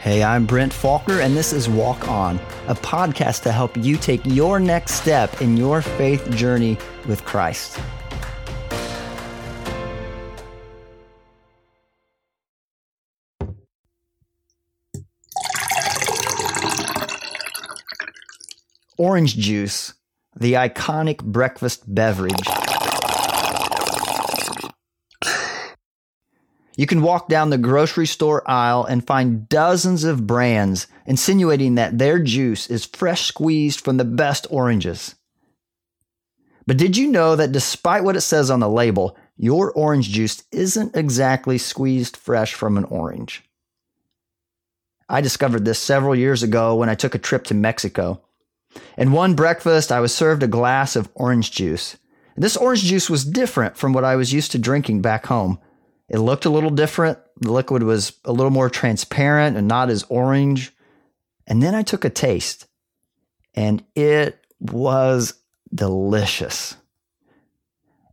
Hey, I'm Brent Faulkner, and this is Walk On, a podcast to help you take your next step in your faith journey with Christ. Orange juice, the iconic breakfast beverage. You can walk down the grocery store aisle and find dozens of brands insinuating that their juice is fresh squeezed from the best oranges. But did you know that despite what it says on the label, your orange juice isn't exactly squeezed fresh from an orange? I discovered this several years ago when I took a trip to Mexico. In one breakfast, I was served a glass of orange juice. This orange juice was different from what I was used to drinking back home. It looked a little different. The liquid was a little more transparent and not as orange. And then I took a taste, and it was delicious.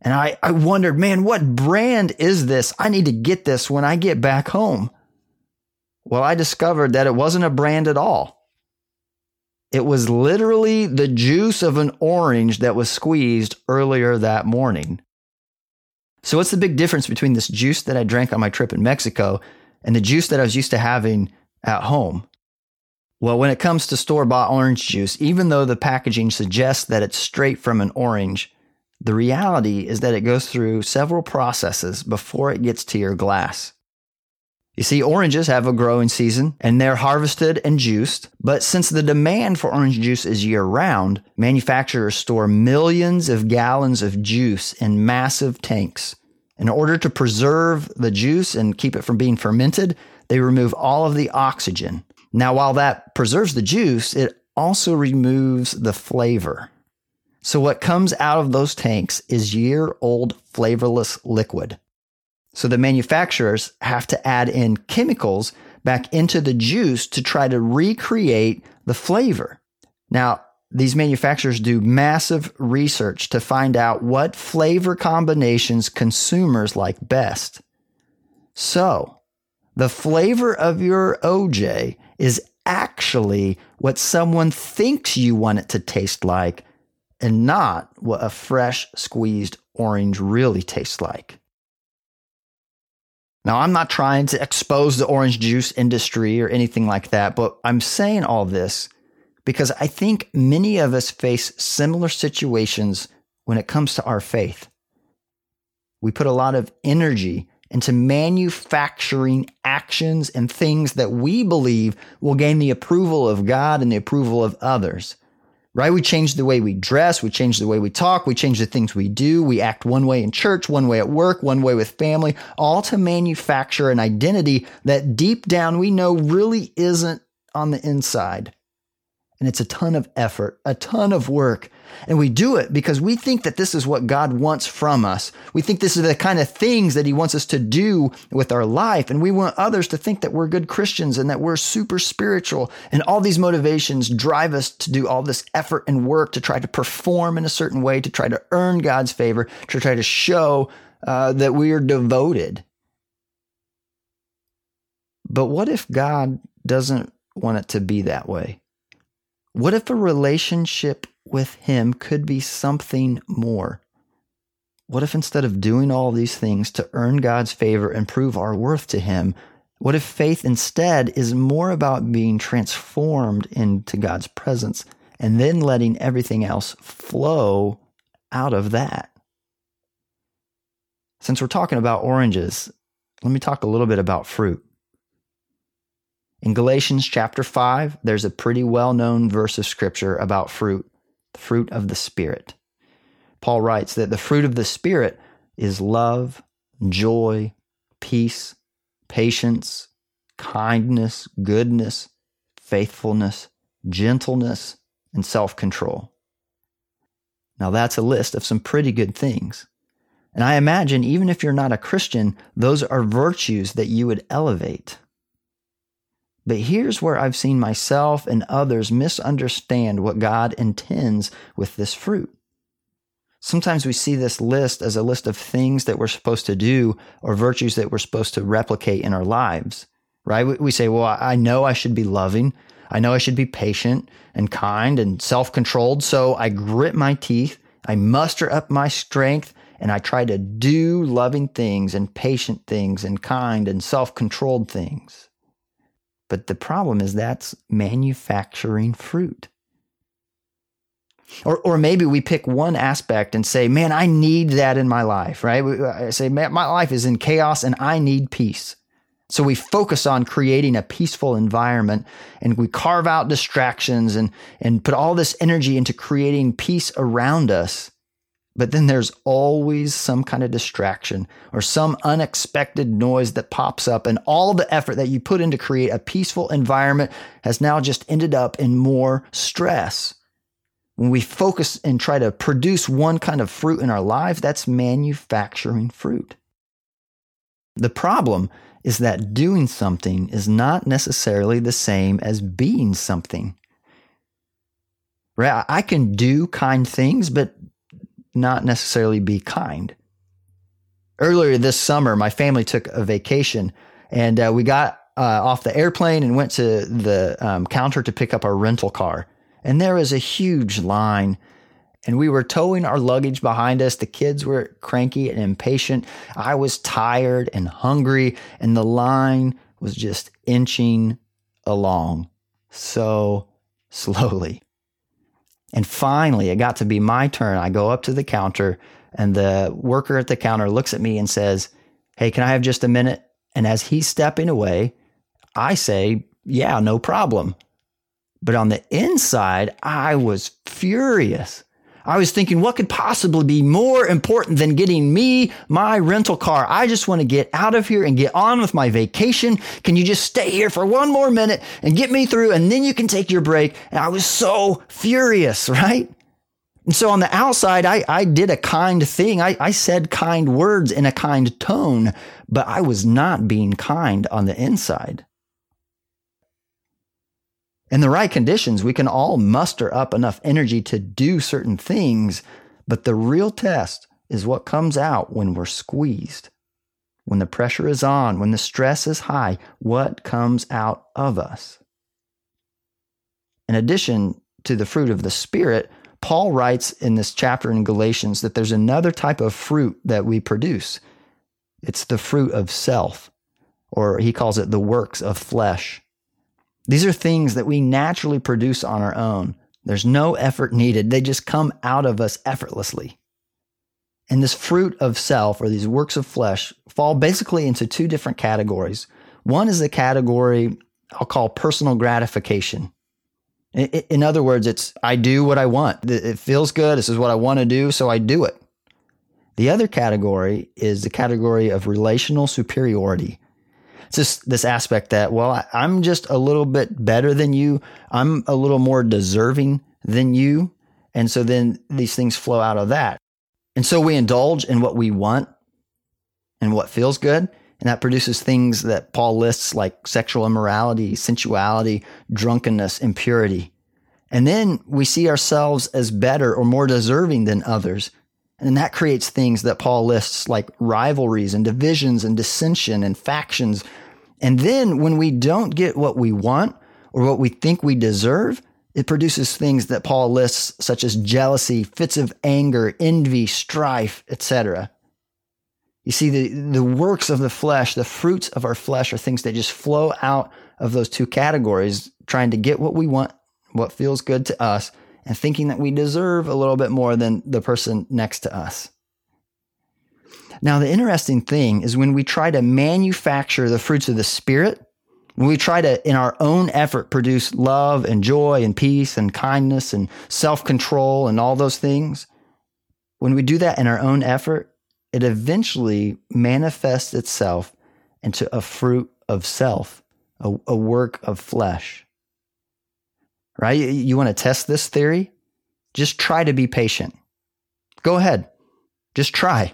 And I, I wondered, man, what brand is this? I need to get this when I get back home. Well, I discovered that it wasn't a brand at all. It was literally the juice of an orange that was squeezed earlier that morning. So, what's the big difference between this juice that I drank on my trip in Mexico and the juice that I was used to having at home? Well, when it comes to store bought orange juice, even though the packaging suggests that it's straight from an orange, the reality is that it goes through several processes before it gets to your glass. You see, oranges have a growing season and they're harvested and juiced. But since the demand for orange juice is year round, manufacturers store millions of gallons of juice in massive tanks. In order to preserve the juice and keep it from being fermented, they remove all of the oxygen. Now, while that preserves the juice, it also removes the flavor. So, what comes out of those tanks is year old flavorless liquid. So the manufacturers have to add in chemicals back into the juice to try to recreate the flavor. Now, these manufacturers do massive research to find out what flavor combinations consumers like best. So, the flavor of your OJ is actually what someone thinks you want it to taste like and not what a fresh squeezed orange really tastes like. Now, I'm not trying to expose the orange juice industry or anything like that, but I'm saying all this because I think many of us face similar situations when it comes to our faith. We put a lot of energy into manufacturing actions and things that we believe will gain the approval of God and the approval of others right? We change the way we dress, we change the way we talk, we change the things we do. We act one way in church, one way at work, one way with family, all to manufacture an identity that deep down we know really isn't on the inside. And it's a ton of effort, a ton of work. And we do it because we think that this is what God wants from us. We think this is the kind of things that He wants us to do with our life. And we want others to think that we're good Christians and that we're super spiritual. And all these motivations drive us to do all this effort and work to try to perform in a certain way, to try to earn God's favor, to try to show uh, that we are devoted. But what if God doesn't want it to be that way? What if a relationship with Him could be something more? What if instead of doing all these things to earn God's favor and prove our worth to Him, what if faith instead is more about being transformed into God's presence and then letting everything else flow out of that? Since we're talking about oranges, let me talk a little bit about fruit. In Galatians chapter 5, there's a pretty well known verse of scripture about fruit, the fruit of the Spirit. Paul writes that the fruit of the Spirit is love, joy, peace, patience, kindness, goodness, faithfulness, gentleness, and self control. Now, that's a list of some pretty good things. And I imagine, even if you're not a Christian, those are virtues that you would elevate. But here's where I've seen myself and others misunderstand what God intends with this fruit. Sometimes we see this list as a list of things that we're supposed to do or virtues that we're supposed to replicate in our lives. right? We, say, well, I know I should be loving. I know I should be patient and kind and self controlled. So I grit my teeth. I muster up my strength and I try to do loving things and patient things and kind and self controlled things. But the problem is that's manufacturing fruit. Or, or maybe we pick one aspect and say, man, I need that in my life, right? Uh, I say, man, my life is in chaos and I need peace. So we focus on creating a peaceful environment and we carve out distractions and, and put all this energy into creating peace around us. But then there's always some kind of distraction or some unexpected noise that pops up, and all the effort that you put in to create a peaceful environment has now just ended up in more stress. When we focus and try to produce one kind of fruit in our lives, that's manufacturing fruit. The problem is that doing something is not necessarily the same as being something. Right? I can do kind things, but not necessarily be kind. Earlier this summer, my family took a vacation and uh, we got uh, off the airplane and went to the um, counter to pick up our rental car. And there was a huge line and we were towing our luggage behind us. The kids were cranky and impatient. I was tired and hungry, and the line was just inching along so slowly. And finally, it got to be my turn. I go up to the counter, and the worker at the counter looks at me and says, Hey, can I have just a minute? And as he's stepping away, I say, Yeah, no problem. But on the inside, I was furious. I was thinking, what could possibly be more important than getting me my rental car? I just want to get out of here and get on with my vacation. Can you just stay here for one more minute and get me through and then you can take your break? And I was so furious, right? And so on the outside, I, I did a kind thing. I, I said kind words in a kind tone, but I was not being kind on the inside. In the right conditions, we can all muster up enough energy to do certain things, but the real test is what comes out when we're squeezed. When the pressure is on, when the stress is high, what comes out of us? In addition to the fruit of the Spirit, Paul writes in this chapter in Galatians that there's another type of fruit that we produce. It's the fruit of self, or he calls it the works of flesh. These are things that we naturally produce on our own. There's no effort needed. They just come out of us effortlessly. And this fruit of self or these works of flesh fall basically into two different categories. One is the category I'll call personal gratification. In other words, it's I do what I want. It feels good. This is what I want to do, so I do it. The other category is the category of relational superiority it's just this aspect that, well, I, I'm just a little bit better than you. I'm a little more deserving than you. And so then these things flow out of that. And so we indulge in what we want and what feels good. And that produces things that Paul lists like sexual immorality, sensuality, drunkenness, impurity. And then we see ourselves as better or more deserving than others. And that creates things that Paul lists like rivalries and divisions and dissension and factions. And then when we don't get what we want or what we think we deserve, it produces things that Paul lists such as jealousy, fits of anger, envy, strife, etc. You see, the, the works of the flesh, the fruits of our flesh are things that just flow out of those two categories, trying to get what we want, what feels good to us, and thinking that we deserve a little bit more than the person next to us. Now, the interesting thing is when we try to manufacture the fruits of the Spirit, when we try to, in our own effort, produce love and joy and peace and kindness and self control and all those things, when we do that in our own effort, it eventually manifests itself into a fruit of self, a, a work of flesh right? You want to test this theory? Just try to be patient. Go ahead. Just try.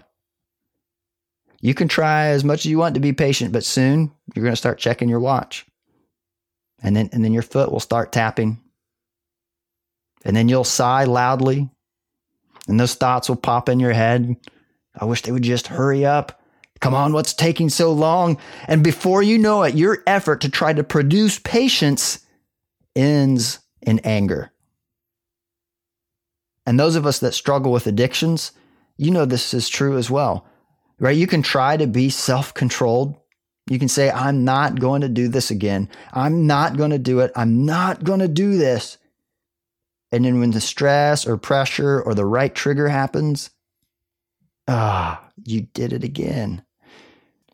You can try as much as you want to be patient, but soon you're going to start checking your watch. And then, and then your foot will start tapping. And then you'll sigh loudly. And those thoughts will pop in your head. I wish they would just hurry up. Come on, what's taking so long? And before you know it, your effort to try to produce patience ends in anger. And those of us that struggle with addictions, you know this is true as well, right? You can try to be self controlled. You can say, I'm not going to do this again. I'm not going to do it. I'm not going to do this. And then when the stress or pressure or the right trigger happens, ah, you did it again.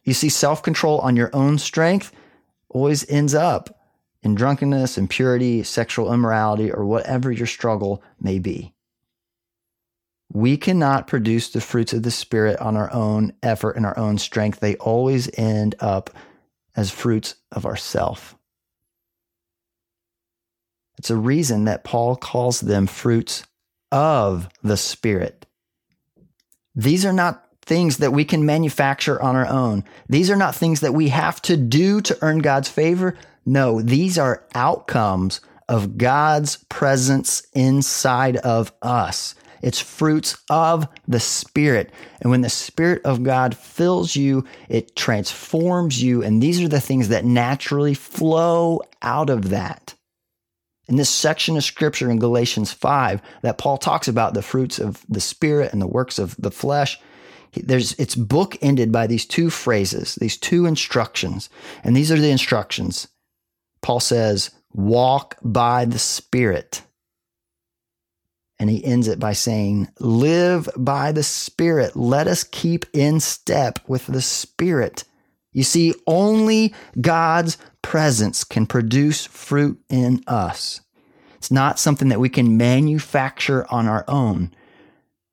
You see, self control on your own strength always ends up in drunkenness, impurity, sexual immorality, or whatever your struggle may be. We cannot produce the fruits of the Spirit on our own effort and our own strength. They always end up as fruits of ourself. It's a reason that Paul calls them fruits of the Spirit. These are not things that we can manufacture on our own. These are not things that we have to do to earn God's favor. No, these are outcomes of God's presence inside of us. It's fruits of the Spirit. And when the Spirit of God fills you, it transforms you. And these are the things that naturally flow out of that. In this section of scripture in Galatians 5, that Paul talks about the fruits of the Spirit and the works of the flesh, there's it's book ended by these two phrases, these two instructions. And these are the instructions. Paul says, walk by the Spirit. And he ends it by saying, Live by the Spirit. Let us keep in step with the Spirit. You see, only God's presence can produce fruit in us. It's not something that we can manufacture on our own.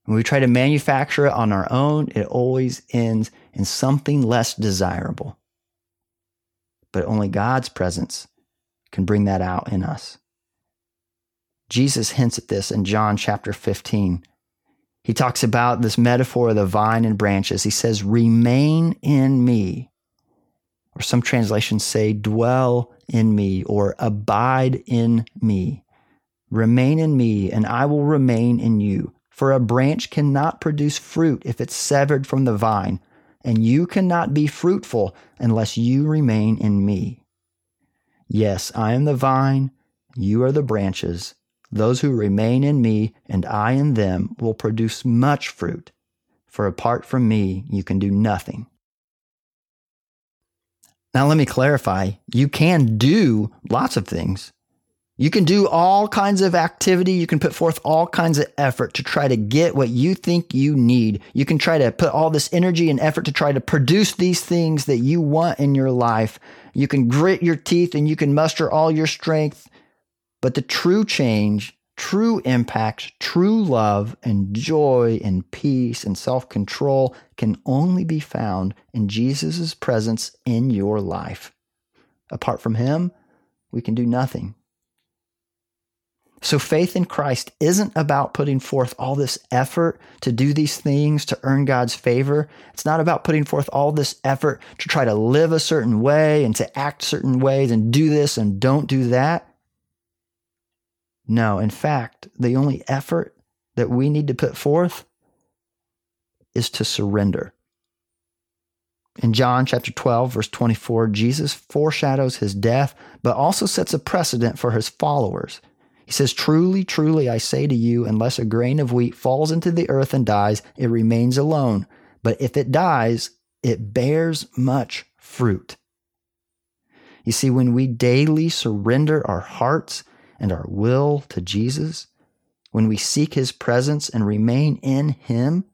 When we try to manufacture it on our own, it always ends in something less desirable. But only God's presence can bring that out in us. Jesus hints at this in John chapter 15. He talks about this metaphor of the vine and branches. He says, Remain in me. Or some translations say, Dwell in me or abide in me. Remain in me, and I will remain in you. For a branch cannot produce fruit if it's severed from the vine, and you cannot be fruitful unless you remain in me. Yes, I am the vine, you are the branches. Those who remain in me and I in them will produce much fruit, for apart from me, you can do nothing. Now, let me clarify you can do lots of things. You can do all kinds of activity. You can put forth all kinds of effort to try to get what you think you need. You can try to put all this energy and effort to try to produce these things that you want in your life. You can grit your teeth and you can muster all your strength but the true change, true impact, true love and joy and peace and self control can only be found in Jesus' presence in your life. Apart from Him, we can do nothing. So, faith in Christ isn't about putting forth all this effort to do these things to earn God's favor. It's not about putting forth all this effort to try to live a certain way and to act certain ways and do this and don't do that. No, in fact, the only effort that we need to put forth is to surrender. In John chapter 12, verse 24, Jesus foreshadows his death, but also sets a precedent for his followers. He says, Truly, truly, I say to you, unless a grain of wheat falls into the earth and dies, it remains alone. But if it dies, it bears much fruit. You see, when we daily surrender our hearts and our will to Jesus, when we seek his presence and remain in him,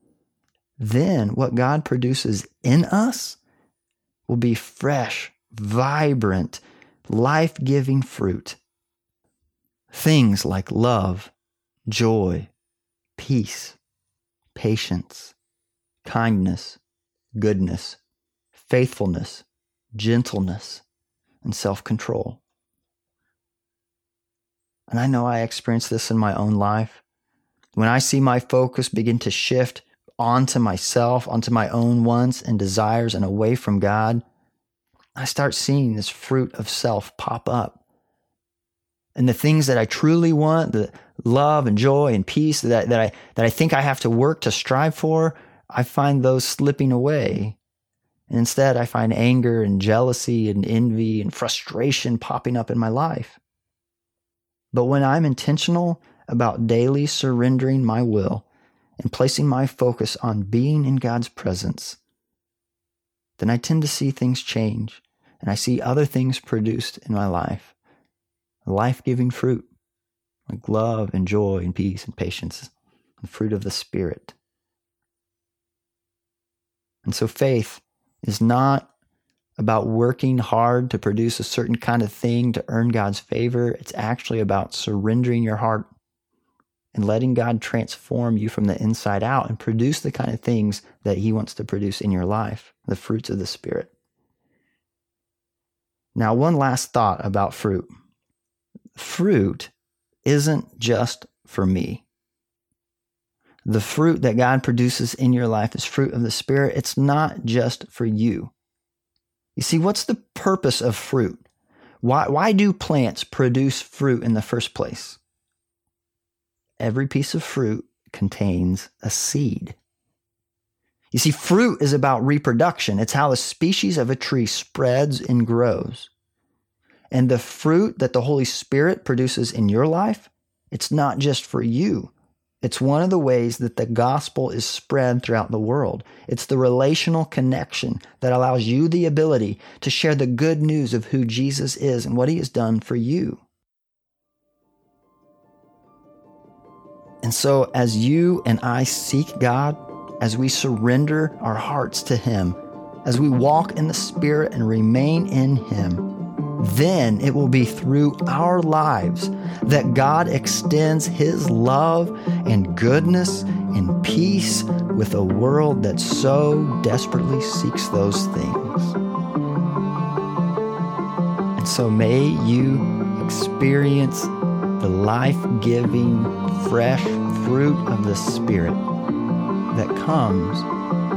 then what God produces in us will be fresh, vibrant, life giving fruit. Things like love, joy, peace, patience, kindness, goodness, faithfulness, gentleness, and self control. And I know I experience this in my own life. When I see my focus begin to shift onto myself, onto my own wants and desires, and away from God, I start seeing this fruit of self pop up. And the things that I truly want, the love and joy and peace that, that, I, that I think I have to work to strive for, I find those slipping away And instead, I find anger and jealousy and envy and frustration popping up in my life. But when I'm intentional about daily surrendering my will and placing my focus on being in God's presence, then I tend to see things change and I see other things produced in my life life giving fruit like love and joy and peace and patience, the fruit of the Spirit. And so faith is not about working hard to produce a certain kind of thing to earn God's favor. It's actually about surrendering your heart and letting God transform you from the inside out and produce the kind of things that He wants to produce in your life, the fruits of the Spirit. Now, one last thought about fruit fruit isn't just for me. The fruit that God produces in your life is fruit of the Spirit. It's not just for you. You see, what's the purpose of fruit? Why, why do plants produce fruit in the first place? every piece of fruit contains a seed. You see, fruit is about reproduction. It's how a species of a tree spreads and grows. And the fruit that the Holy Spirit produces in your life, it's not just for you. It's one of the ways that the gospel is spread throughout the world. It's the relational connection that allows you the ability to share the good news of who Jesus is and what he has done for you. And so, as you and I seek God, as we surrender our hearts to Him, as we walk in the Spirit and remain in Him, then it will be through our lives that God extends His love and goodness and peace with a world that so desperately seeks those things. And so may you experience the life giving, fresh fruit of the Spirit that comes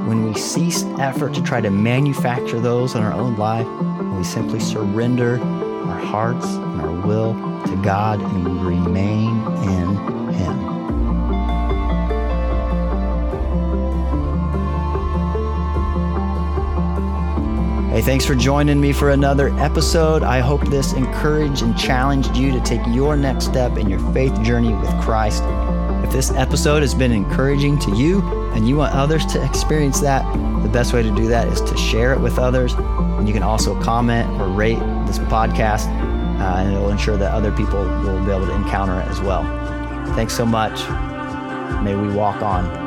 when we cease effort to try to manufacture those in our own life, and we simply surrender our hearts and our will to God and we remain in Him. Hey, thanks for joining me for another episode. I hope this encouraged and challenged you to take your next step in your faith journey with Christ. If this episode has been encouraging to you and you want others to experience that, the best way to do that is to share it with others. And you can also comment or rate this podcast, uh, and it will ensure that other people will be able to encounter it as well. Thanks so much. May we walk on.